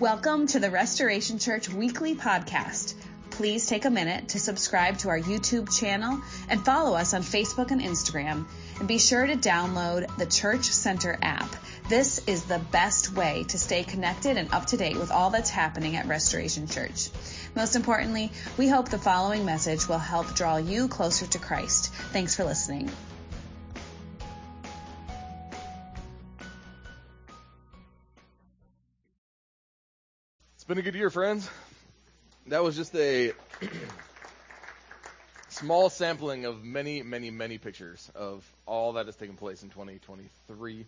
Welcome to the Restoration Church Weekly Podcast. Please take a minute to subscribe to our YouTube channel and follow us on Facebook and Instagram. And be sure to download the Church Center app. This is the best way to stay connected and up to date with all that's happening at Restoration Church. Most importantly, we hope the following message will help draw you closer to Christ. Thanks for listening. Been a good year, friends. That was just a small sampling of many, many, many pictures of all that has taken place in 2023.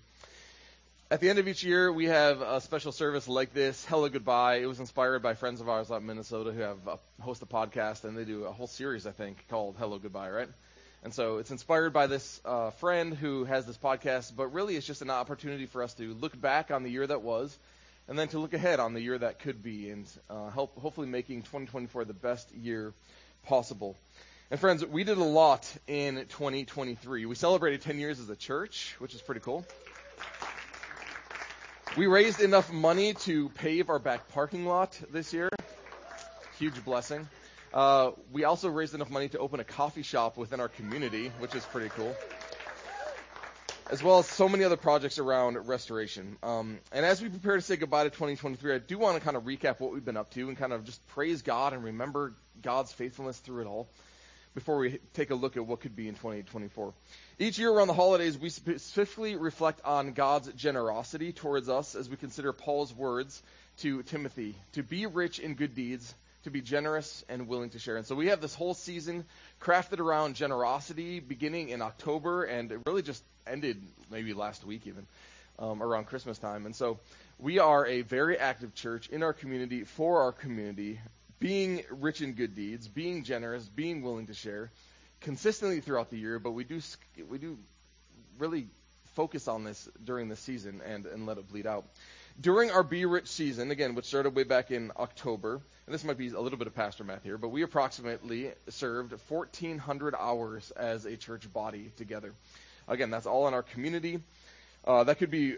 At the end of each year, we have a special service like this, Hello Goodbye. It was inspired by friends of ours out in Minnesota who have a, host a podcast, and they do a whole series, I think, called Hello Goodbye, right? And so it's inspired by this uh, friend who has this podcast, but really it's just an opportunity for us to look back on the year that was and then to look ahead on the year that could be and uh, help hopefully making 2024 the best year possible. And friends, we did a lot in 2023. We celebrated 10 years as a church, which is pretty cool. We raised enough money to pave our back parking lot this year. Huge blessing. Uh, we also raised enough money to open a coffee shop within our community, which is pretty cool as well as so many other projects around restoration. Um, and as we prepare to say goodbye to 2023, I do want to kind of recap what we've been up to and kind of just praise God and remember God's faithfulness through it all before we take a look at what could be in 2024. Each year around the holidays, we specifically reflect on God's generosity towards us as we consider Paul's words to Timothy to be rich in good deeds to be generous and willing to share. And so we have this whole season crafted around generosity beginning in October and it really just ended maybe last week even um, around Christmas time. And so we are a very active church in our community for our community, being rich in good deeds, being generous, being willing to share consistently throughout the year, but we do we do really focus on this during the season and, and let it bleed out. During our Be Rich season, again, which started way back in October, and this might be a little bit of pastor math here, but we approximately served 1,400 hours as a church body together. Again, that's all in our community. Uh, that could be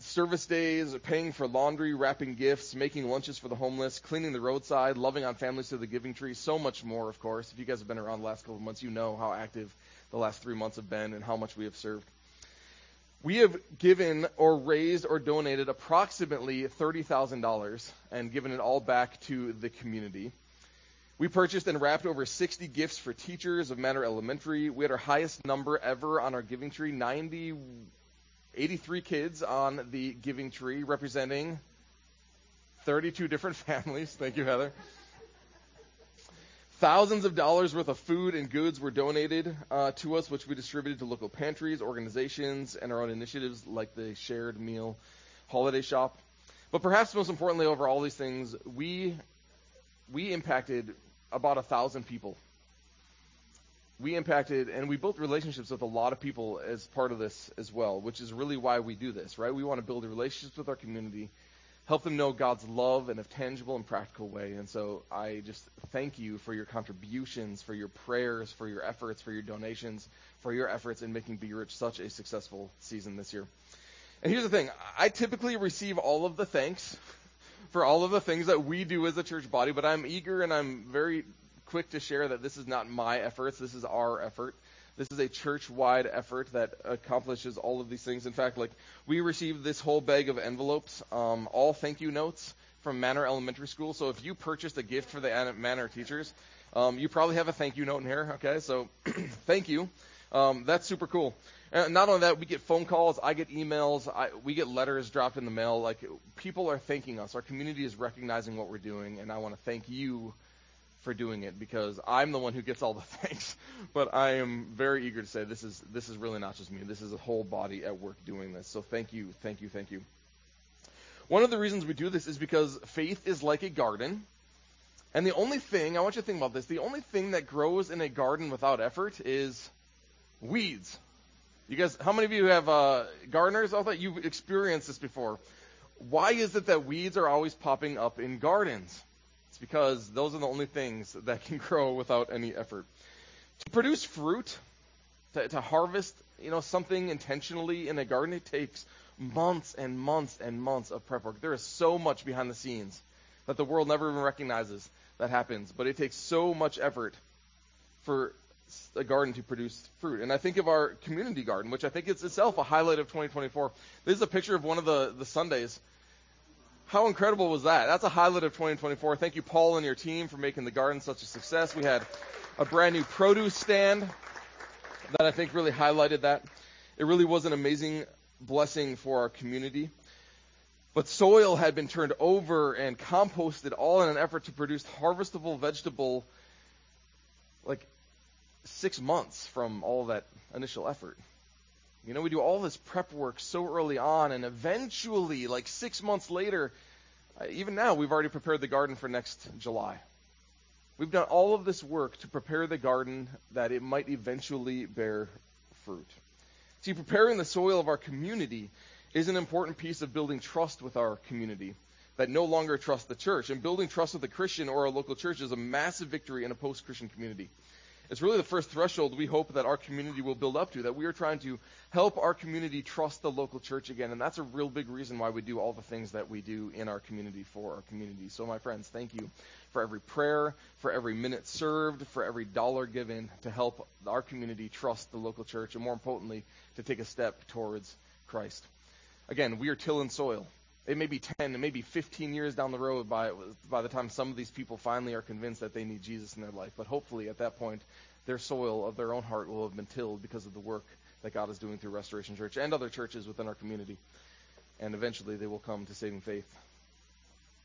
service days, paying for laundry, wrapping gifts, making lunches for the homeless, cleaning the roadside, loving on families through the giving tree, so much more, of course. If you guys have been around the last couple of months, you know how active the last three months have been and how much we have served. We have given or raised or donated approximately $30,000 and given it all back to the community. We purchased and wrapped over 60 gifts for teachers of Manor Elementary. We had our highest number ever on our giving tree 90, 83 kids on the giving tree, representing 32 different families. Thank you, Heather. Thousands of dollars worth of food and goods were donated uh, to us, which we distributed to local pantries, organizations, and our own initiatives like the Shared Meal Holiday Shop. But perhaps most importantly, over all these things, we we impacted about a thousand people. We impacted and we built relationships with a lot of people as part of this as well, which is really why we do this, right? We want to build relationships with our community help them know God's love in a tangible and practical way. And so I just thank you for your contributions, for your prayers, for your efforts, for your donations, for your efforts in making Be Rich such a successful season this year. And here's the thing I typically receive all of the thanks for all of the things that we do as a church body, but I'm eager and I'm very quick to share that this is not my efforts, this is our effort. This is a church-wide effort that accomplishes all of these things. In fact, like we received this whole bag of envelopes, um, all thank you notes from Manor Elementary School. So if you purchased a gift for the Manor teachers, um, you probably have a thank you note in here. Okay, so thank you. Um, that's super cool. And not only that, we get phone calls, I get emails, I, we get letters dropped in the mail. Like people are thanking us. Our community is recognizing what we're doing, and I want to thank you for doing it because I'm the one who gets all the thanks. But I am very eager to say this is this is really not just me. This is a whole body at work doing this. So thank you, thank you, thank you. One of the reasons we do this is because faith is like a garden. And the only thing, I want you to think about this, the only thing that grows in a garden without effort is weeds. You guys, how many of you have uh, gardeners? I thought you've experienced this before. Why is it that weeds are always popping up in gardens? It's because those are the only things that can grow without any effort. To produce fruit, to, to harvest, you know, something intentionally in a garden, it takes months and months and months of prep work. There is so much behind the scenes that the world never even recognizes that happens. But it takes so much effort for a garden to produce fruit. And I think of our community garden, which I think is itself a highlight of 2024. This is a picture of one of the, the Sundays. How incredible was that? That's a highlight of 2024. Thank you, Paul, and your team for making the garden such a success. We had a brand new produce stand that I think really highlighted that. It really was an amazing blessing for our community. But soil had been turned over and composted all in an effort to produce harvestable vegetable like six months from all that initial effort. You know, we do all this prep work so early on, and eventually, like six months later, uh, even now, we've already prepared the garden for next July. We've done all of this work to prepare the garden that it might eventually bear fruit. See, preparing the soil of our community is an important piece of building trust with our community that no longer trust the church. And building trust with a Christian or a local church is a massive victory in a post Christian community. It's really the first threshold we hope that our community will build up to, that we are trying to help our community trust the local church again. And that's a real big reason why we do all the things that we do in our community for our community. So, my friends, thank you for every prayer, for every minute served, for every dollar given to help our community trust the local church, and more importantly, to take a step towards Christ. Again, we are tilling soil. It may be 10, it may be 15 years down the road by, by the time some of these people finally are convinced that they need Jesus in their life. But hopefully, at that point, their soil of their own heart will have been tilled because of the work that God is doing through Restoration Church and other churches within our community. And eventually, they will come to saving faith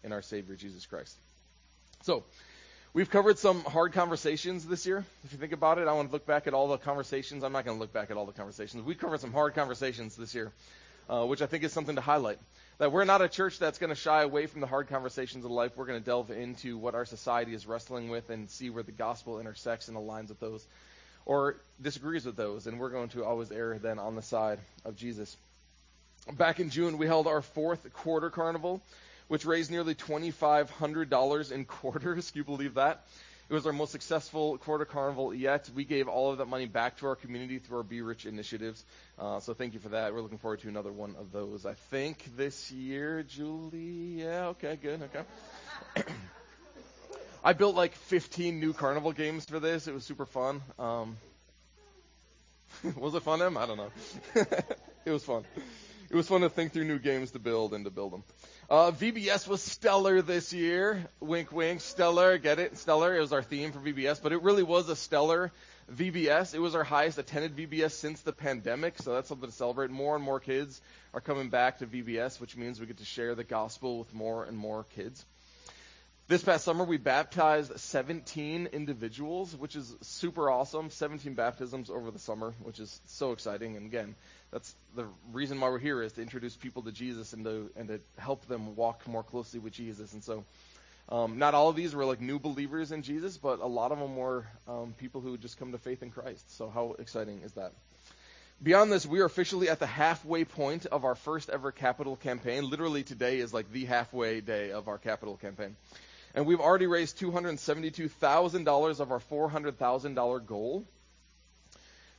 in our Savior, Jesus Christ. So, We've covered some hard conversations this year. If you think about it, I want to look back at all the conversations. I'm not going to look back at all the conversations. We covered some hard conversations this year uh, which I think is something to highlight. That we're not a church that's going to shy away from the hard conversations of life. We're going to delve into what our society is wrestling with and see where the gospel intersects and aligns with those or disagrees with those. And we're going to always err then on the side of Jesus. Back in June, we held our fourth quarter carnival, which raised nearly $2,500 in quarters. Can you believe that? It was our most successful quarter carnival yet. We gave all of that money back to our community through our Be Rich initiatives. Uh, so thank you for that. We're looking forward to another one of those. I think this year, Julie. Yeah, okay, good, okay. I built like 15 new carnival games for this. It was super fun. Um, was it fun, Em? I don't know. it was fun. It was fun to think through new games to build and to build them. Uh, VBS was stellar this year. Wink, wink. Stellar. Get it? Stellar. It was our theme for VBS, but it really was a stellar VBS. It was our highest attended VBS since the pandemic, so that's something to celebrate. More and more kids are coming back to VBS, which means we get to share the gospel with more and more kids. This past summer, we baptized 17 individuals, which is super awesome. 17 baptisms over the summer, which is so exciting. And again, that's the reason why we're here is to introduce people to Jesus and to and to help them walk more closely with Jesus. And so, um, not all of these were like new believers in Jesus, but a lot of them were um, people who had just come to faith in Christ. So how exciting is that? Beyond this, we are officially at the halfway point of our first ever capital campaign. Literally today is like the halfway day of our capital campaign. And we've already raised $272,000 of our $400,000 goal.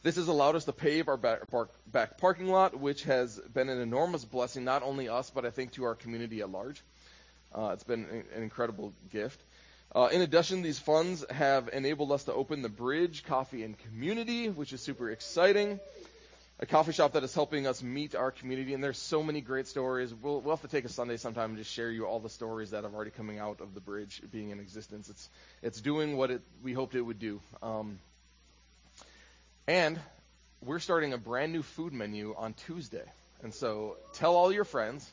This has allowed us to pave our back, park, back, parking lot, which has been an enormous blessing, not only us, but I think to our community at large. Uh, it's been an incredible gift. Uh, in addition, these funds have enabled us to open the Bridge Coffee and Community, which is super exciting a coffee shop that is helping us meet our community. And there's so many great stories. We'll, we'll have to take a Sunday sometime and just share you all the stories that have already coming out of the bridge being in existence. It's it's doing what it we hoped it would do. Um, and we're starting a brand new food menu on Tuesday. And so tell all your friends.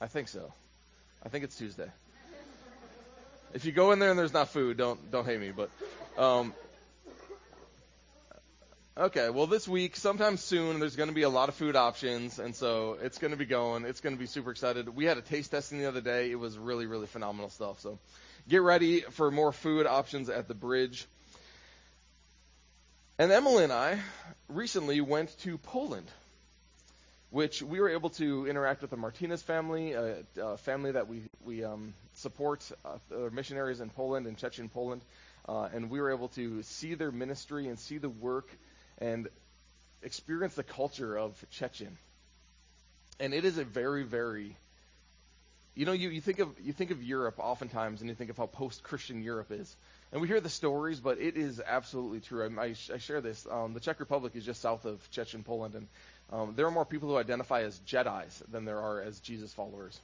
I think so. I think it's Tuesday. If you go in there and there's not food, don't don't hate me. But um, Okay, well, this week, sometime soon, there's going to be a lot of food options, and so it's going to be going. It's going to be super excited. We had a taste testing the other day. It was really, really phenomenal stuff. So get ready for more food options at the bridge. And Emily and I recently went to Poland, which we were able to interact with the Martinez family, a, a family that we, we um, support, uh, missionaries in Poland and Cieszyn Poland. Uh, and we were able to see their ministry and see the work and experience the culture of Cieszyn. And it is a very, very you know, you, you think of you think of Europe oftentimes, and you think of how post-Christian Europe is, and we hear the stories, but it is absolutely true. I, I, I share this. Um, the Czech Republic is just south of Czech Poland, and um, there are more people who identify as Jedi's than there are as Jesus followers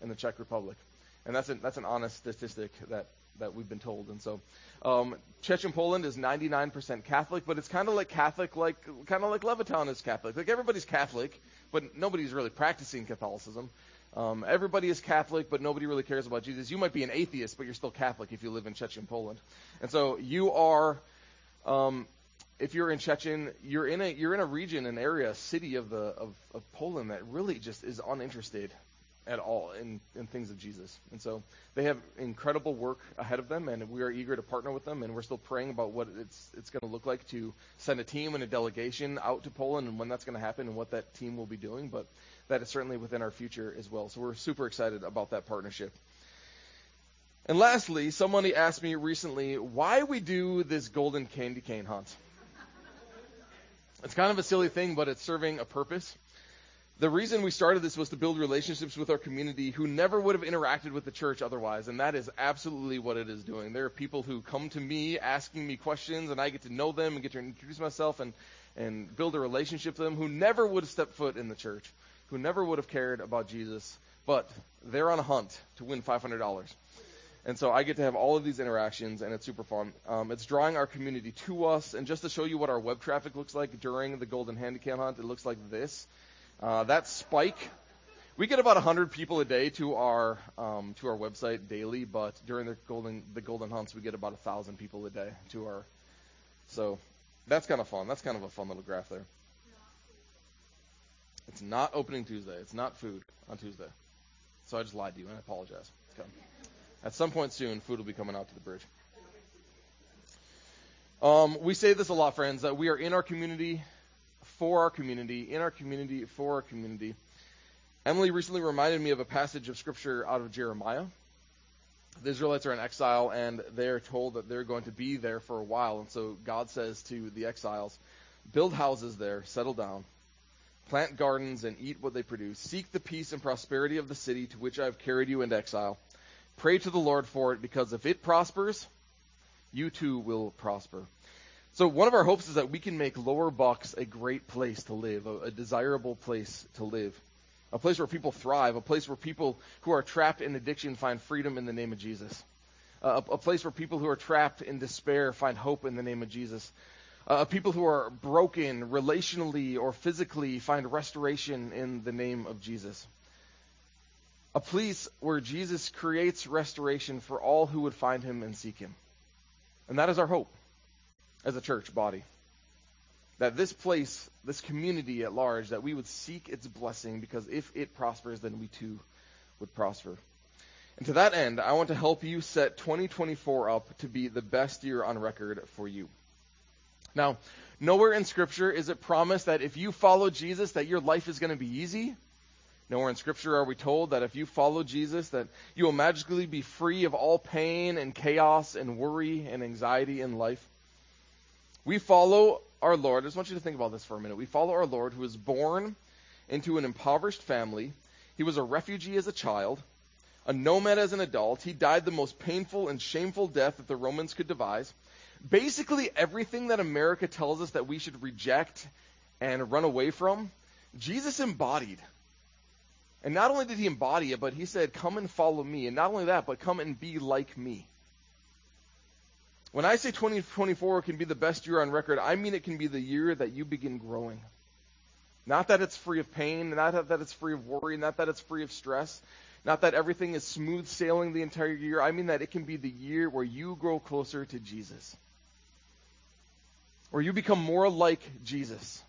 in the Czech Republic, and that's an that's an honest statistic that that we've been told. And so, um, Czech Poland is 99% Catholic, but it's kind of like Catholic, like kind of like Levittown is Catholic. Like everybody's Catholic, but nobody's really practicing Catholicism. Um, everybody is Catholic, but nobody really cares about Jesus. You might be an atheist, but you're still Catholic if you live in Cieszyn, Poland. And so you are, um, if you're in Cieszyn, you're in a you're in a region, an area, a city of the of, of Poland that really just is uninterested at all in, in things of Jesus. And so they have incredible work ahead of them, and we are eager to partner with them. And we're still praying about what it's it's going to look like to send a team and a delegation out to Poland, and when that's going to happen, and what that team will be doing. But that is certainly within our future as well. So we're super excited about that partnership. And lastly, somebody asked me recently why we do this golden candy cane hunt. It's kind of a silly thing, but it's serving a purpose. The reason we started this was to build relationships with our community who never would have interacted with the church otherwise, and that is absolutely what it is doing. There are people who come to me asking me questions, and I get to know them and get to introduce myself and, and build a relationship with them who never would have stepped foot in the church who never would have cared about Jesus, but they're on a hunt to win $500. And so I get to have all of these interactions, and it's super fun. Um, it's drawing our community to us. And just to show you what our web traffic looks like during the Golden Candy Cane Hunt, it looks like this. Uh, that spike, we get about 100 people a day to our um, to our website daily, but during the golden the golden hunts, we get about 1,000 people a day to our. So that's kind of fun. That's kind of a fun little graph there. It's not opening Tuesday. It's not food on Tuesday. So I just lied to you, and I apologize. Okay. At some point soon, food will be coming out to the bridge. Um, we say this a lot, friends, that we are in our community, for our community, in our community, for our community. Emily recently reminded me of a passage of scripture out of Jeremiah. The Israelites are in exile, and they're told that they're going to be there for a while. And so God says to the exiles, Build houses there, settle down, Plant gardens and eat what they produce. Seek the peace and prosperity of the city to which I have carried you into exile. Pray to the Lord for it, because if it prospers, you too will prosper. So one of our hopes is that we can make Lower Bucks a great place to live, a, a desirable place to live, a place where people thrive, a place where people who are trapped in addiction find freedom in the name of Jesus, uh, a, a place where people who are trapped in despair find hope in the name of Jesus, uh, people who are broken relationally or physically find restoration in the name of Jesus. A place where Jesus creates restoration for all who would find him and seek him. And that is our hope as a church body. That this place, this community at large, that we would seek its blessing because if it prospers, then we too would prosper. And to that end, I want to help you set 2024 up to be the best year on record for you. Now, nowhere in Scripture is it promised that if you follow Jesus, that your life is going to be easy. Nowhere in Scripture are we told that if you follow Jesus, that you will magically be free of all pain and chaos and worry and anxiety in life. We follow our Lord. I just want you to think about this for a minute. We follow our Lord who was born into an impoverished family. He was a refugee as a child, a nomad as an adult. He died the most painful and shameful death that the Romans could devise basically everything that America tells us that we should reject and run away from, Jesus embodied. And not only did he embody it, but he said, Come and follow me. And not only that, but come and be like me. When I say 2024 can be the best year on record, I mean it can be the year that you begin growing. Not that it's free of pain, not that it's free of worry, not that it's free of stress, not that everything is smooth sailing the entire year. I mean that it can be the year where you grow closer to Jesus where you become more like Jesus.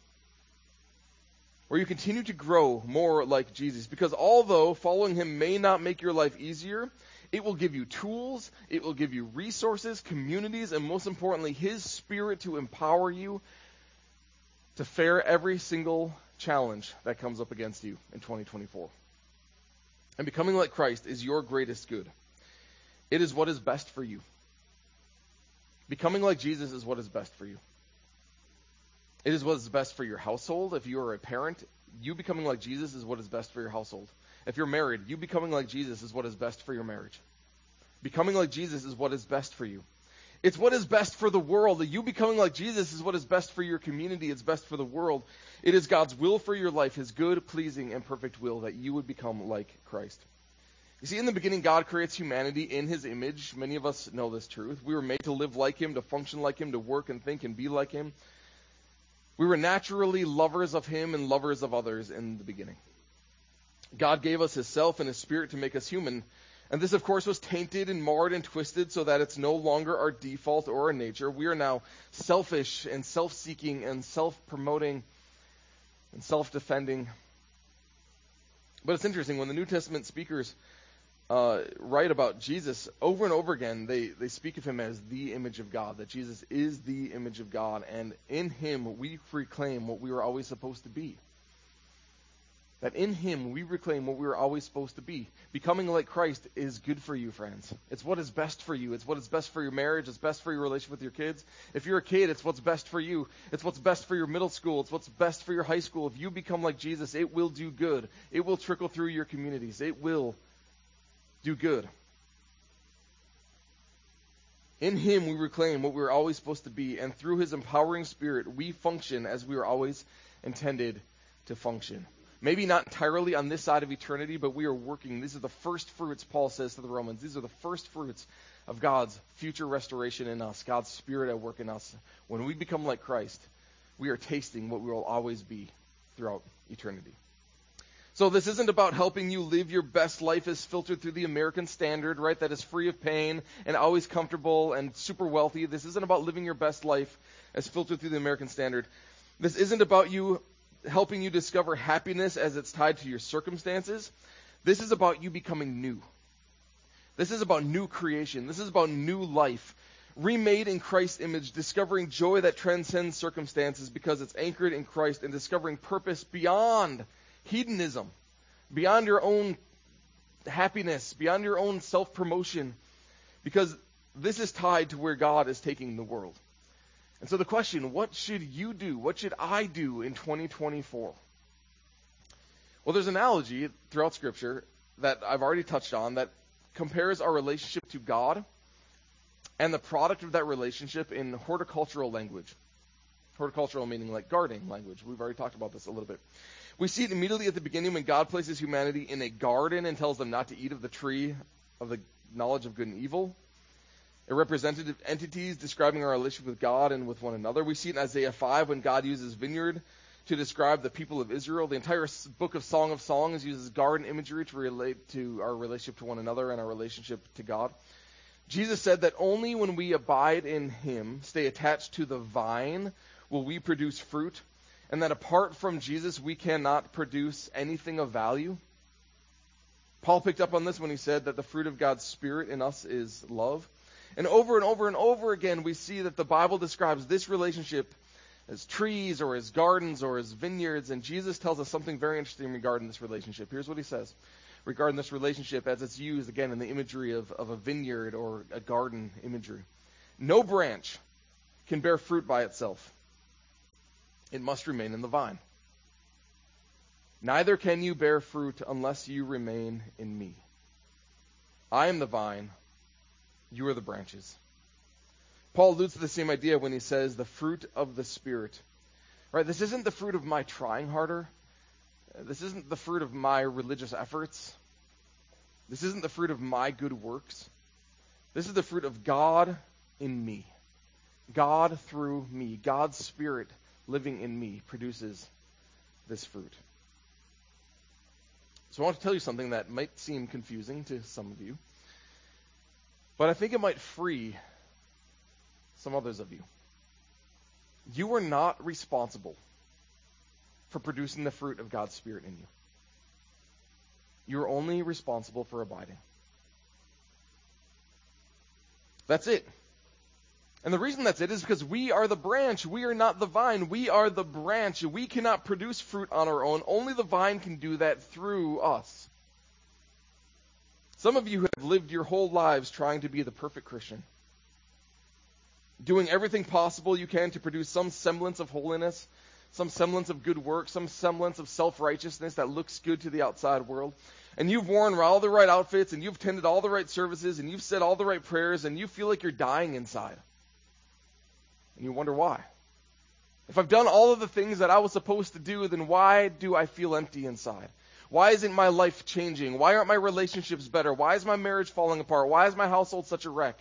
Where you continue to grow more like Jesus. Because although following him may not make your life easier, it will give you tools, it will give you resources, communities, and most importantly, his spirit to empower you to fare every single challenge that comes up against you in 2024. And becoming like Christ is your greatest good. It is what is best for you. Becoming like Jesus is what is best for you. It is what is best for your household. If you are a parent, you becoming like Jesus is what is best for your household. If you're married, you becoming like Jesus is what is best for your marriage. Becoming like Jesus is what is best for you. It's what is best for the world. That you becoming like Jesus is what is best for your community. It's best for the world. It is God's will for your life, His good, pleasing, and perfect will, that you would become like Christ. You see, in the beginning, God creates humanity in His image. Many of us know this truth. We were made to live like Him, to function like Him, to work and think and be like Him. We were naturally lovers of Him and lovers of others in the beginning. God gave us His self and His spirit to make us human. And this, of course, was tainted and marred and twisted so that it's no longer our default or our nature. We are now selfish and self seeking and self promoting and self defending. But it's interesting when the New Testament speakers uh, write about Jesus over and over again, they, they speak of him as the image of God, that Jesus is the image of God, and in him we reclaim what we were always supposed to be. That in Him we reclaim what we were always supposed to be. Becoming like Christ is good for you, friends. It's what is best for you. It's what is best for your marriage. It's best for your relationship with your kids. If you're a kid, it's what's best for you. It's what's best for your middle school. It's what's best for your high school. If you become like Jesus, it will do good. It will trickle through your communities. It will do good. In Him we reclaim what we were always supposed to be, and through His empowering Spirit, we function as we were always intended to function. Maybe not entirely on this side of eternity, but we are working. These are the first fruits, Paul says to the Romans. These are the first fruits of God's future restoration in us, God's Spirit at work in us. When we become like Christ, we are tasting what we will always be throughout eternity. So this isn't about helping you live your best life as filtered through the American standard, right? That is free of pain and always comfortable and super wealthy. This isn't about living your best life as filtered through the American standard. This isn't about you helping you discover happiness as it's tied to your circumstances. This is about you becoming new. This is about new creation. This is about new life. Remade in Christ's image, discovering joy that transcends circumstances because it's anchored in Christ and discovering purpose beyond hedonism, beyond your own happiness, beyond your own self promotion, because this is tied to where God is taking the world. And so the question, what should you do? What should I do in 2024? Well, there's an analogy throughout Scripture that I've already touched on that compares our relationship to God and the product of that relationship in horticultural language. Horticultural meaning like gardening language. We've already talked about this a little bit. We see it immediately at the beginning when God places humanity in a garden and tells them not to eat of the tree of the knowledge of good and evil representative entities describing our relationship with God and with one another. We see it in Isaiah 5 when God uses vineyard to describe the people of Israel. The entire book of Song of Songs uses garden imagery to relate to our relationship to one another and our relationship to God. Jesus said that only when we abide in Him, stay attached to the vine, will we produce fruit, and that apart from Jesus, we cannot produce anything of value. Paul picked up on this when he said that the fruit of God's Spirit in us is love. And over and over and over again, we see that the Bible describes this relationship as trees or as gardens or as vineyards. And Jesus tells us something very interesting regarding this relationship. Here's what he says regarding this relationship as it's used, again, in the imagery of, of a vineyard or a garden imagery. No branch can bear fruit by itself, it must remain in the vine. Neither can you bear fruit unless you remain in me. I am the vine, you are the branches. Paul alludes to the same idea when he says the fruit of the Spirit. Right? This isn't the fruit of my trying harder. This isn't the fruit of my religious efforts. This isn't the fruit of my good works. This is the fruit of God in me. God through me. God's Spirit living in me produces this fruit. So I want to tell you something that might seem confusing to some of you. But I think it might free some others of you. You are not responsible for producing the fruit of God's Spirit in you. You're only responsible for abiding. That's it. And the reason that's it is because we are the branch. We are not the vine. We are the branch. We cannot produce fruit on our own. Only the vine can do that through us. Some of you have lived your whole lives trying to be the perfect Christian, doing everything possible you can to produce some semblance of holiness, some semblance of good work, some semblance of self righteousness that looks good to the outside world. And you've worn all the right outfits, and you've attended all the right services, and you've said all the right prayers, and you feel like you're dying inside. And you wonder why. If I've done all of the things that I was supposed to do, then why do I feel empty inside? Why isn't my life changing? Why aren't my relationships better? Why is my marriage falling apart? Why is my household such a wreck?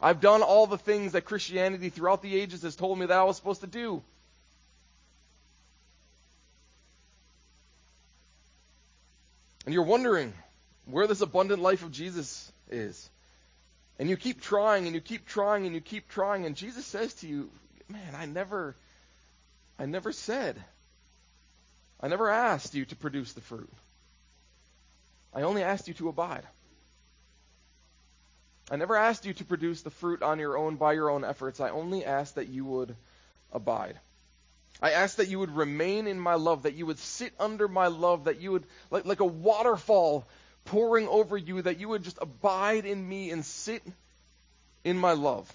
I've done all the things that Christianity throughout the ages has told me that I was supposed to do. And you're wondering where this abundant life of Jesus is. And you keep trying and you keep trying and you keep trying and Jesus says to you, "Man, I never I never said. I never asked you to produce the fruit. I only asked you to abide. I never asked you to produce the fruit on your own by your own efforts. I only asked that you would abide. I asked that you would remain in my love, that you would sit under my love, that you would, like, like a waterfall pouring over you, that you would just abide in me and sit in my love.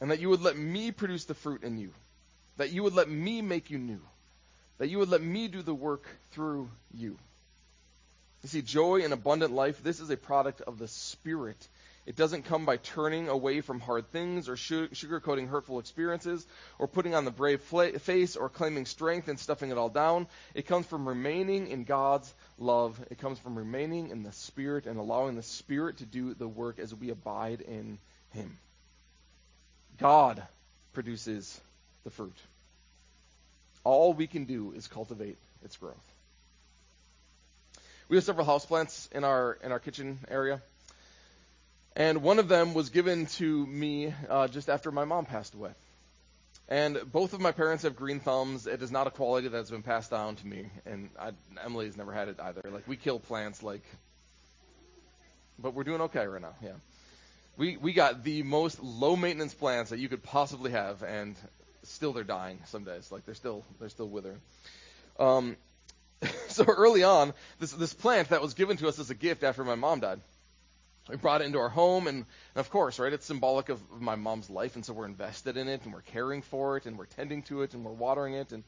And that you would let me produce the fruit in you that you would let me make you new, that you would let me do the work through you. You see, joy and abundant life, this is a product of the Spirit. It doesn't come by turning away from hard things or sugarcoating hurtful experiences or putting on the brave face or claiming strength and stuffing it all down. It comes from remaining in God's love. It comes from remaining in the Spirit and allowing the Spirit to do the work as we abide in Him. God produces the fruit. All we can do is cultivate its growth. We have several houseplants in our in our kitchen area, and one of them was given to me uh, just after my mom passed away. And both of my parents have green thumbs. It is not a quality that's been passed down to me, and I, Emily's never had it either. Like we kill plants, like, but we're doing okay right now. Yeah, we we got the most low maintenance plants that you could possibly have, and still they're dying some days. Like they're still they're still withering. Um, so early on, this this plant that was given to us as a gift after my mom died, we brought it into our home, and, and of course, right, it's symbolic of, my mom's life, and so we're invested in it, and we're caring for it, and we're tending to it, and we're watering it, and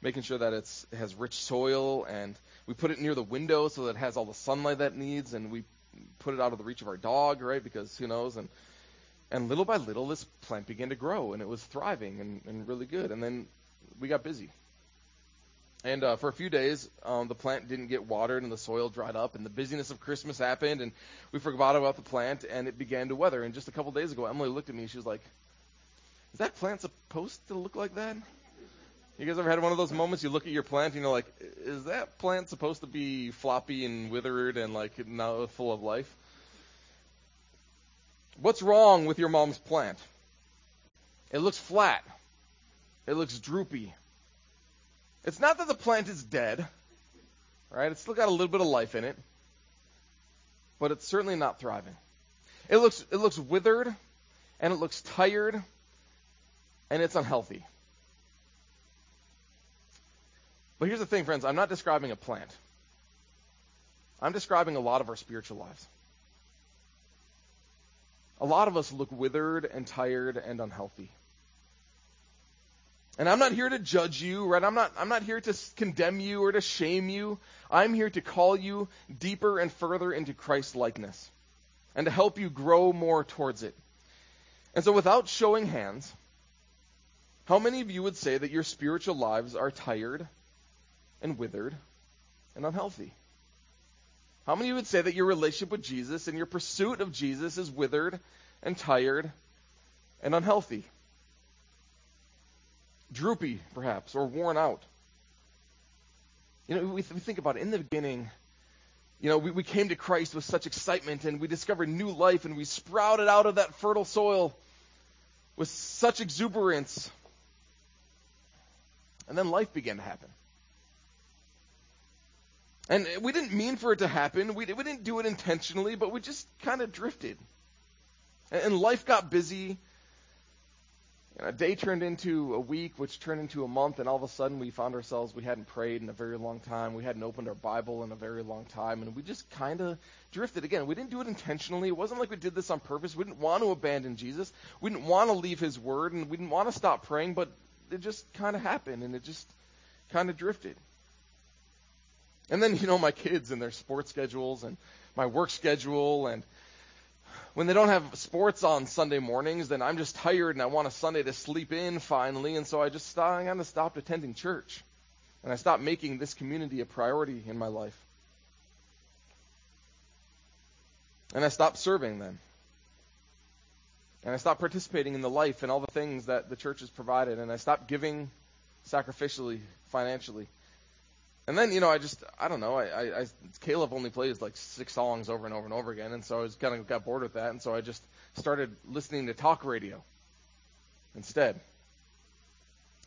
making sure that it's it has rich soil, and we put it near the window so that it has all the sunlight that it needs, and we put it out of the reach of our dog, right, because who knows, and and little by little, this plant began to grow, and it was thriving and, and really good. And then we got busy. And uh, for a few days, um, the plant didn't get watered, and the soil dried up, and the busyness of Christmas happened, and we forgot about the plant, and it began to weather. And just a couple days ago, Emily looked at me, she was like, "Is that plant supposed to look like that?" You guys ever had one of those moments? You look at your plant, and you're like, "Is that plant supposed to be floppy and withered and like not full of life?" What's wrong with your mom's plant? It looks flat. It looks droopy. It's not that the plant is dead, right? It's still got a little bit of life in it, but it's certainly not thriving. It looks it looks withered and it looks tired and it's unhealthy. But here's the thing, friends, I'm not describing a plant. I'm describing a lot of our spiritual lives a lot of us look withered and tired and unhealthy. And I'm not here to judge you, right? I'm not, I'm not here to condemn you or to shame you. I'm here to call you deeper and further into Christ's likeness and to help you grow more towards it. And so without showing hands, how many of you would say that your spiritual lives are tired and withered and unhealthy? How many would say that your relationship with Jesus and your pursuit of Jesus is withered and tired and unhealthy? Droopy, perhaps, or worn out. You know, we, we think about it. In the beginning, you know, we, we came to Christ with such excitement and we discovered new life and we sprouted out of that fertile soil with such exuberance. And then life began to happen. And we didn't mean for it to happen. We, we didn't do it intentionally, but we just kind of drifted. And, and life got busy. And a day turned into a week, which turned into a month, and all of a sudden we found ourselves we hadn't prayed in a very long time. We hadn't opened our Bible in a very long time, and we just kind of drifted. Again, we didn't do it intentionally. It wasn't like we did this on purpose. We didn't want to abandon Jesus. We didn't want to leave His Word, and we didn't want to stop praying, but it just kind of happened, and it just kind of drifted. And then, you know, my kids and their sports schedules and my work schedule and when they don't have sports on Sunday mornings, then I'm just tired and I want a Sunday to sleep in finally, and so I just stopped, I kind of stopped attending church, and I stopped making this community a priority in my life, and I stopped serving them, and I stopped participating in the life and all the things that the church has provided, and I stopped giving sacrificially, financially. And then, you know, I just, I don't know, I, I, I Caleb only plays like six songs over and over and over again, and so I was kind of got bored with that, and so I just started listening to talk radio instead.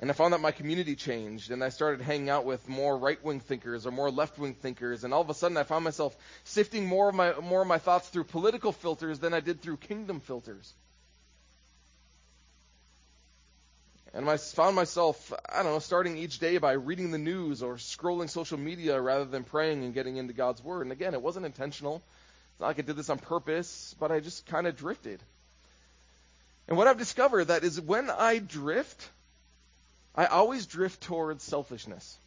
And I found that my community changed, and I started hanging out with more right-wing thinkers or more left-wing thinkers, and all of a sudden I found myself sifting more of my more of my thoughts through political filters than I did through kingdom filters. And I found myself, I don't know, starting each day by reading the news or scrolling social media rather than praying and getting into God's Word. And again, it wasn't intentional. It's not like I did this on purpose, but I just kind of drifted. And what I've discovered that is when I drift, I always drift towards selfishness.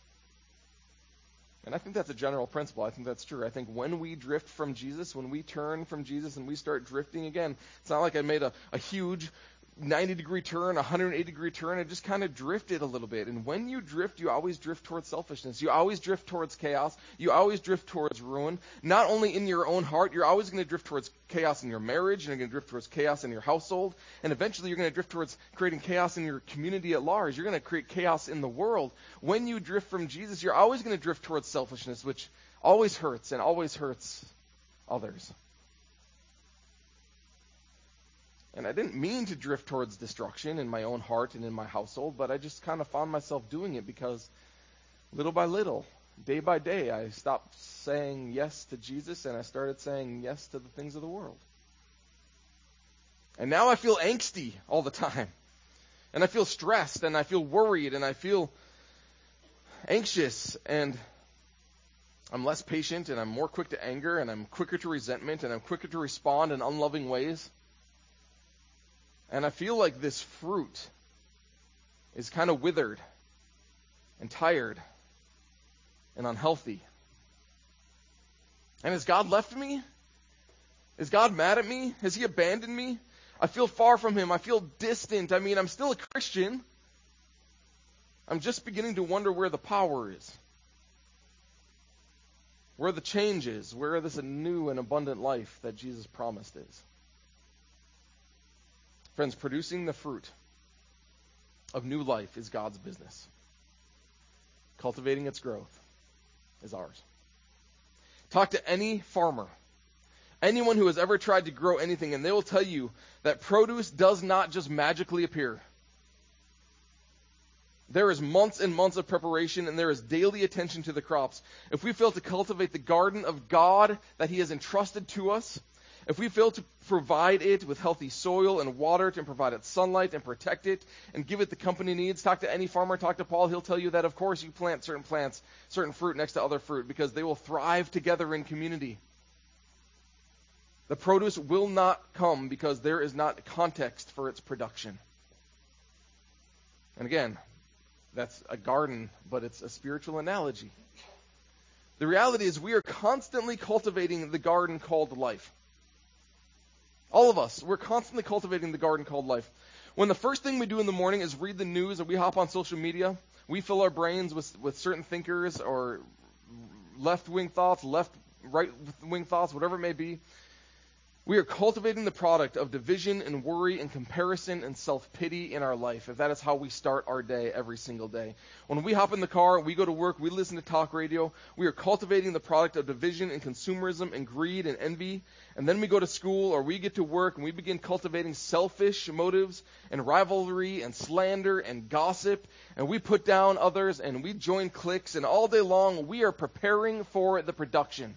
And I think that's a general principle. I think that's true. I think when we drift from Jesus, when we turn from Jesus and we start drifting again, it's not like I made a, a huge 90 degree turn, 180 degree turn, it just kind of drifted a little bit. And when you drift, you always drift towards selfishness. You always drift towards chaos. You always drift towards ruin. Not only in your own heart, you're always going to drift towards chaos in your marriage, and you're going to drift towards chaos in your household, and eventually you're going to drift towards creating chaos in your community at large. You're going to create chaos in the world. When you drift from Jesus, you're always going to drift towards selfishness, which always hurts and always hurts others. And I didn't mean to drift towards destruction in my own heart and in my household, but I just kind of found myself doing it because little by little, day by day, I stopped saying yes to Jesus and I started saying yes to the things of the world. And now I feel angsty all the time. And I feel stressed and I feel worried and I feel anxious and I'm less patient and I'm more quick to anger and I'm quicker to resentment and I'm quicker to respond in unloving ways. And I feel like this fruit is kind of withered and tired and unhealthy. And has God left me? Is God mad at me? Has He abandoned me? I feel far from Him. I feel distant. I mean, I'm still a Christian. I'm just beginning to wonder where the power is, where the change is, where this new and abundant life that Jesus promised is. Friends, producing the fruit of new life is God's business. Cultivating its growth is ours. Talk to any farmer, anyone who has ever tried to grow anything, and they will tell you that produce does not just magically appear. There is months and months of preparation, and there is daily attention to the crops. If we fail to cultivate the garden of God that He has entrusted to us, if we fail to provide it with healthy soil and water to provide it sunlight and protect it and give it the company needs, talk to any farmer, talk to Paul, he'll tell you that of course you plant certain plants, certain fruit next to other fruit because they will thrive together in community. The produce will not come because there is not context for its production. And again, that's a garden, but it's a spiritual analogy. The reality is we are constantly cultivating the garden called life. All of us, we're constantly cultivating the garden called life. When the first thing we do in the morning is read the news or we hop on social media, we fill our brains with, with certain thinkers or left wing thoughts, left right wing thoughts, whatever it may be. We are cultivating the product of division and worry and comparison and self pity in our life, if that is how we start our day every single day. When we hop in the car, we go to work, we listen to talk radio, we are cultivating the product of division and consumerism and greed and envy. And then we go to school or we get to work and we begin cultivating selfish motives and rivalry and slander and gossip. And we put down others and we join cliques, and all day long we are preparing for the production.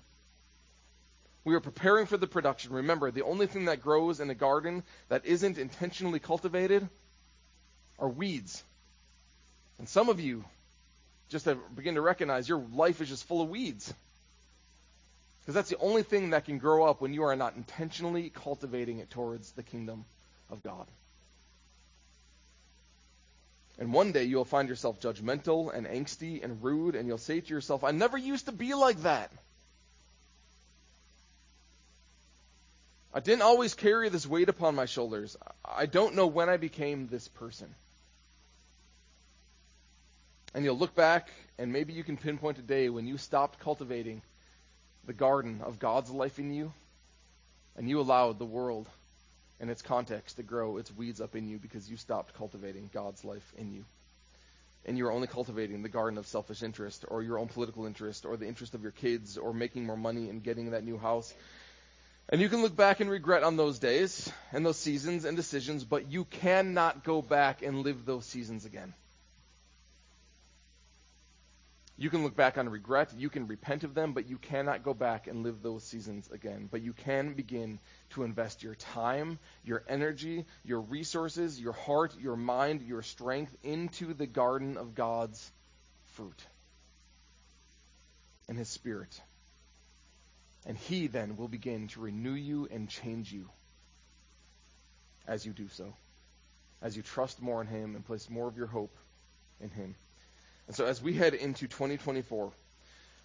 We are preparing for the production. Remember, the only thing that grows in a garden that isn't intentionally cultivated are weeds. And some of you just have begin to recognize your life is just full of weeds. Because that's the only thing that can grow up when you are not intentionally cultivating it towards the kingdom of God. And one day you'll find yourself judgmental and angsty and rude, and you'll say to yourself, I never used to be like that. I didn't always carry this weight upon my shoulders. I don't know when I became this person. And you'll look back, and maybe you can pinpoint a day when you stopped cultivating the garden of God's life in you, and you allowed the world and its context to grow its weeds up in you because you stopped cultivating God's life in you. And you were only cultivating the garden of selfish interest, or your own political interest, or the interest of your kids, or making more money and getting that new house. And you can look back and regret on those days and those seasons and decisions, but you cannot go back and live those seasons again. You can look back on regret, you can repent of them, but you cannot go back and live those seasons again. But you can begin to invest your time, your energy, your resources, your heart, your mind, your strength into the garden of God's fruit and His Spirit. And He then will begin to renew you and change you as you do so, as you trust more in Him and place more of your hope in Him. And so as we head into 2024,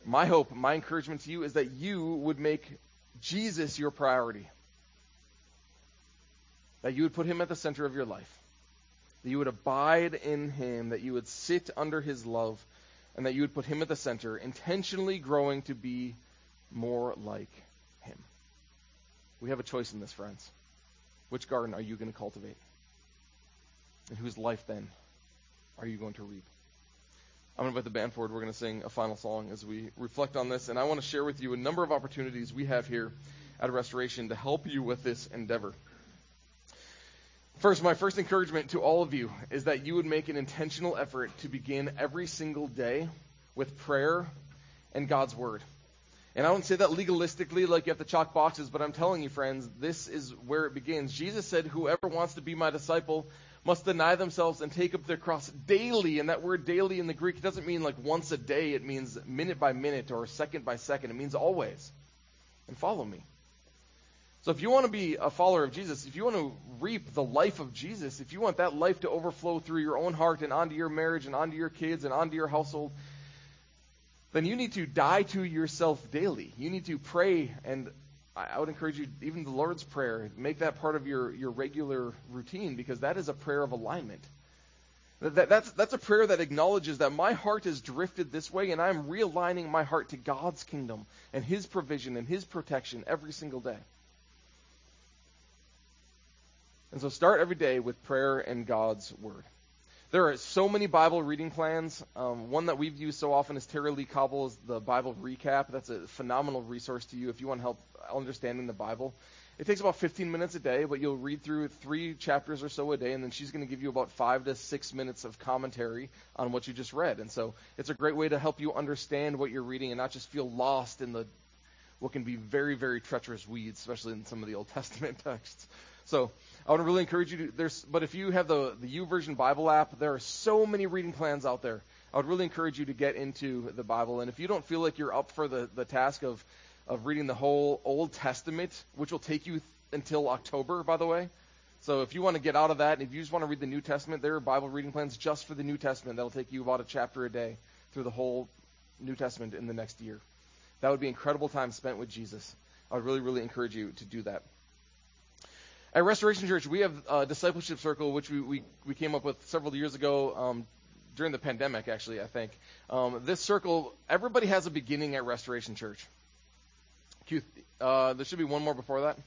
my hope, my encouragement to you is that you would make Jesus your priority. That you would put him at the center of your life. That you would abide in him, that you would sit under his love, and that you would put him at the center, intentionally growing to be more like him. We have a choice in this, friends. Which garden are you going to cultivate? And whose life then are you going to reap? I'm going to invite the band forward. We're going to sing a final song as we reflect on this. And I want to share with you a number of opportunities we have here at Restoration to help you with this endeavor. First, my first encouragement to all of you is that you would make an intentional effort to begin every single day with prayer and God's Word. And I don't say that legalistically like you have to chalk boxes, but I'm telling you, friends, this is where it begins. Jesus said, Whoever wants to be my disciple must deny themselves and take up their cross daily. And that word daily in the Greek doesn't mean like once a day, it means minute by minute or second by second. It means always. And follow me. So if you want to be a follower of Jesus, if you want to reap the life of Jesus, if you want that life to overflow through your own heart and onto your marriage and onto your kids and onto your household, then you need to die to yourself daily. You need to pray and I would encourage you, even the Lord's Prayer, make that part of your, your regular routine because that is a prayer of alignment. That, that's, that's a prayer that acknowledges that my heart has drifted this way and I'm realigning my heart to God's kingdom and His provision and His protection every single day. And so start every day with prayer and God's Word. There are so many Bible reading plans. Um, one that we've used so often is Tara-Leigh Cobble's The Bible Recap. That's a phenomenal resource to you if you want help understanding the Bible. It takes about 15 minutes a day, but you'll read through three chapters or so a day, and then she's going to give you about five to six minutes of commentary on what you just read. And so it's a great way to help you understand what you're reading and not just feel lost in the what can be very, very treacherous weeds, especially in some of the Old Testament texts. So I would really encourage you to there's but if you have the the YouVersion Bible app, there are so many reading plans out there. I would really encourage you to get into the Bible. And if you don't feel like you're up for the, the task of of reading the whole Old Testament, which will take you th- until October, by the way. So if you want to get out of that, and if you just want to read the New Testament, there are Bible reading plans just for the New Testament that'll take you about a chapter a day through the whole New Testament in the next year. That would be incredible time spent with Jesus. I would really, really encourage you to do that. At Restoration Church, we have a discipleship circle, which we, we, we came up with several years ago um, during the pandemic, actually, I think. Um, this circle, everybody has a beginning at Restoration Church. Uh, there should be one more before that.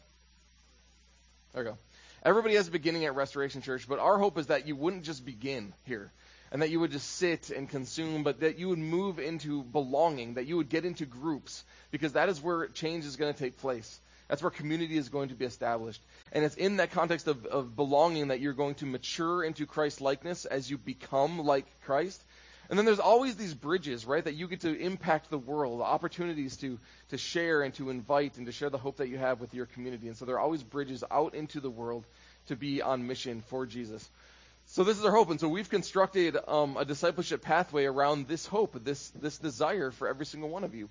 There we go. Everybody has a beginning at Restoration Church, but our hope is that you wouldn't just begin here and that you would just sit and consume, but that you would move into belonging, that you would get into groups, because that is where change is going to take place. That's where community is going to be established. And it's in that context of, of belonging that you're going to mature into Christ likeness as you become like Christ. And then there's always these bridges, right, that you get to impact the world, opportunities to, to share and to invite and to share the hope that you have with your community. And so there are always bridges out into the world to be on mission for Jesus. So this is our hope, and so we've constructed um, a discipleship pathway around this hope, this this desire for every single one of you.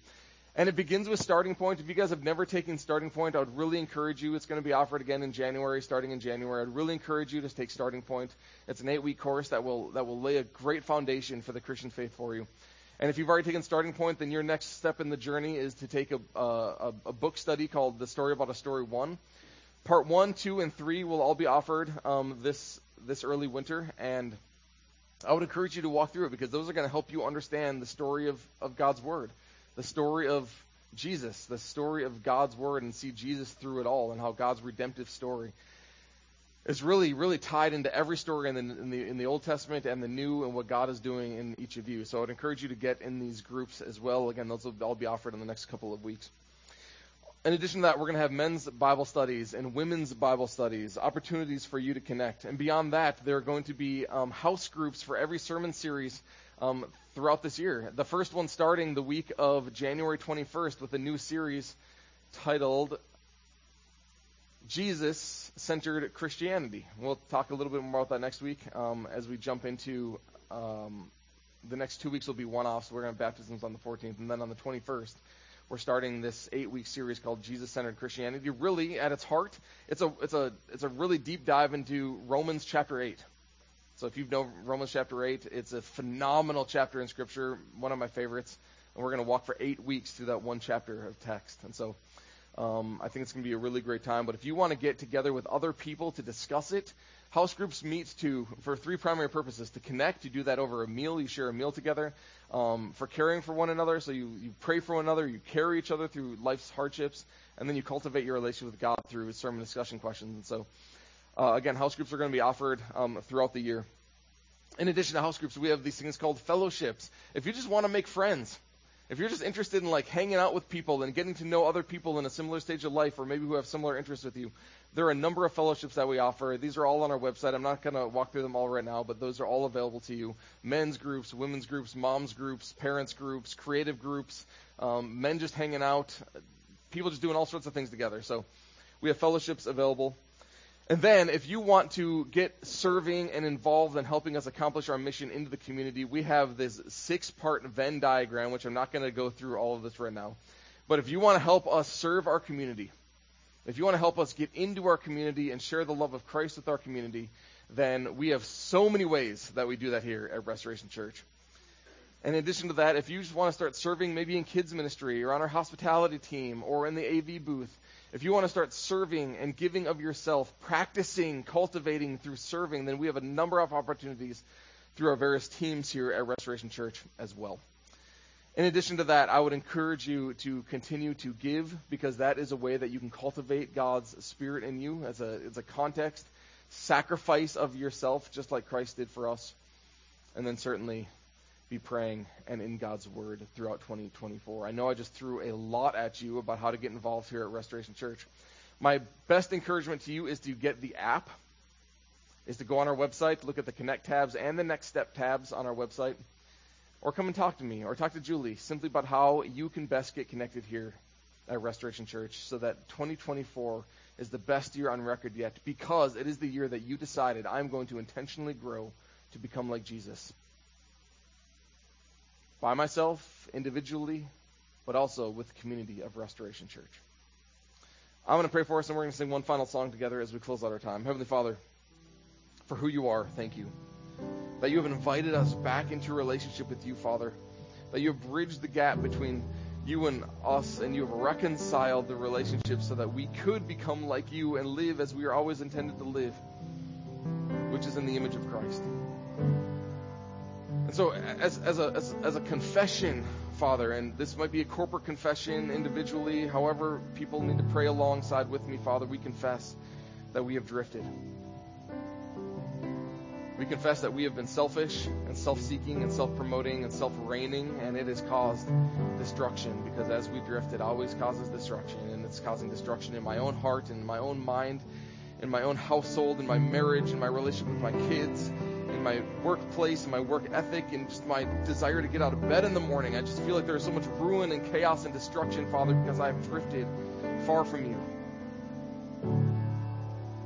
And it begins with Starting Point. If you guys have never taken Starting Point, I would really encourage you. It's going to be offered again in January, starting in January. I'd really encourage you to take Starting Point. It's an eight-week course that will that will lay a great foundation for the Christian faith for you. And if you've already taken Starting Point, then your next step in the journey is to take a, a, a book study called The Story About a Story One. Part one, two, and three will all be offered um, this this early winter, and I would encourage you to walk through it because those are going to help you understand the story of, of God's Word the story of Jesus, the story of God's Word, and see Jesus through it all and how God's redemptive story is really, really tied into every story in the, in the, in the Old Testament and the New and what God is doing in each of you. So I'd encourage you to get in these groups as well. Again, those will all be offered in the next couple of weeks. In addition to that, we're going to have men's Bible studies and women's Bible studies, opportunities for you to connect. And beyond that, there are going to be um, house groups for every sermon series um, throughout this year. The first one starting the week of January 21st with a new series titled Jesus Centered Christianity. We'll talk a little bit more about that next week um, as we jump into um, the next two weeks will be one off. So we're going to have baptisms on the 14th, and then on the 21st, we're starting this eight week series called Jesus Centered Christianity. Really, at its heart, it's a it's a it's a really deep dive into Romans chapter 8. So if you've known Romans chapter 8, it's a phenomenal chapter in Scripture, one of my favorites. And we're going to walk for eight weeks through that one chapter of text. And so um, I think it's going to be a really great time. But if you want to get together with other people to discuss it, house groups meet to for three primary purposes: to connect, you do that over a meal, you share a meal together, um, for caring for one another, so you, you pray for one another, you carry each other through life's hardships, and then you cultivate your relationship with God through sermon discussion questions. And so uh, again, house groups are going to be offered um, throughout the year. In addition to house groups, we have these things called fellowships. If you just want to make friends, if you're just interested in like hanging out with people and getting to know other people in a similar stage of life or maybe who have similar interests with you, there are a number of fellowships that we offer. These are all on our website. I'm not going to walk through them all right now, but those are all available to you. Men's groups, women's groups, moms groups, parents groups, creative groups, um, men just hanging out, people just doing all sorts of things together. So we have fellowships available. And then, if you want to get serving and involved in helping us accomplish our mission into the community, we have this six part Venn diagram, which I'm not going to go through all of this right now. But if you want to help us serve our community, if you want to help us get into our community and share the love of Christ with our community, then we have so many ways that we do that here at Restoration Church. And in addition to that, if you just want to start serving maybe in kids ministry or on our hospitality team or in the AV booth, if you want to start serving and giving of yourself, practicing, cultivating through serving, then we have a number of opportunities through our various teams here at Restoration Church as well. In addition to that, I would encourage you to continue to give because that is a way that you can cultivate God's Spirit in you as a, as a context, sacrifice of yourself, just like Christ did for us. And then certainly be praying and in God's Word throughout 2024. I know I just threw a lot at you about how to get involved here at Restoration Church. My best encouragement to you is to get the app, is to go on our website, look at the Connect tabs and the Next Step tabs on our website, or come and talk to me or talk to Julie simply about how you can best get connected here at Restoration Church so that 2024 is the best year on record yet because it is the year that you decided I'm going to intentionally grow to become like Jesus by myself, individually, but also with the community of Restoration Church. I'm going to pray for us, and we're going to sing one final song together as we close out our time. Heavenly Father, for who you are, thank you. That you have invited us back into relationship with you, Father. That you have bridged the gap between you and us, and you have reconciled the relationship so that we could become like you and live as we are always intended to live, which is in the image of Christ. And so, as, as, a, as, as a confession, Father, and this might be a corporate confession individually, however, people need to pray alongside with me, Father, we confess that we have drifted. We confess that we have been selfish and self seeking and self promoting and self reigning, and it has caused destruction because as we drift, it always causes destruction, and it's causing destruction in my own heart, in my own mind, in my own household, in my marriage, in my relationship with my kids, my workplace and my work ethic and just my desire to get out of bed in the morning. I just feel like there's so much ruin and chaos and destruction, Father, because I have drifted far from you.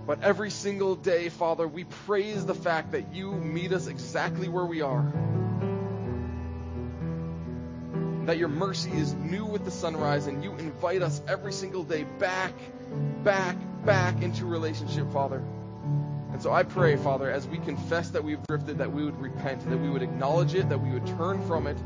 But every single day, Father, we praise the fact that you meet us exactly where we are. That your mercy is new with the sunrise, and you invite us every single day back, back, back into relationship, Father. And so I pray, Father, as we confess that we've drifted, that we would repent, that we would acknowledge it, that we would turn from it,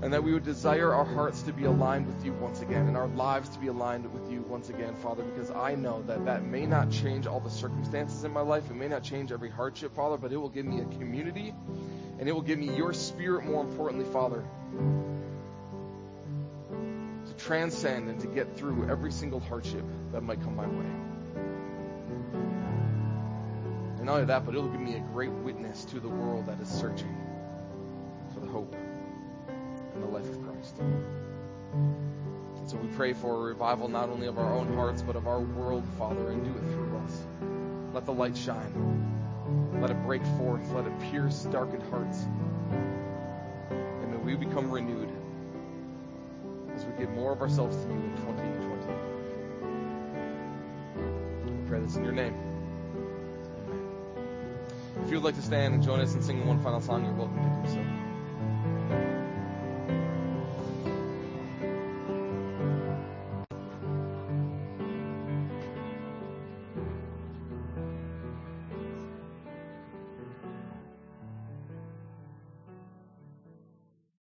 and that we would desire our hearts to be aligned with you once again, and our lives to be aligned with you once again, Father, because I know that that may not change all the circumstances in my life. It may not change every hardship, Father, but it will give me a community, and it will give me your spirit, more importantly, Father, to transcend and to get through every single hardship that might come my way. And not only that, but it'll give me a great witness to the world that is searching for the hope and the life of Christ. And so we pray for a revival not only of our own hearts, but of our world, Father, and do it through us. Let the light shine. Let it break forth. Let it pierce darkened hearts. And may we become renewed as we give more of ourselves to you in 2020. We pray this in your name. If you would like to stand and join us in singing one final song, you're welcome to do so.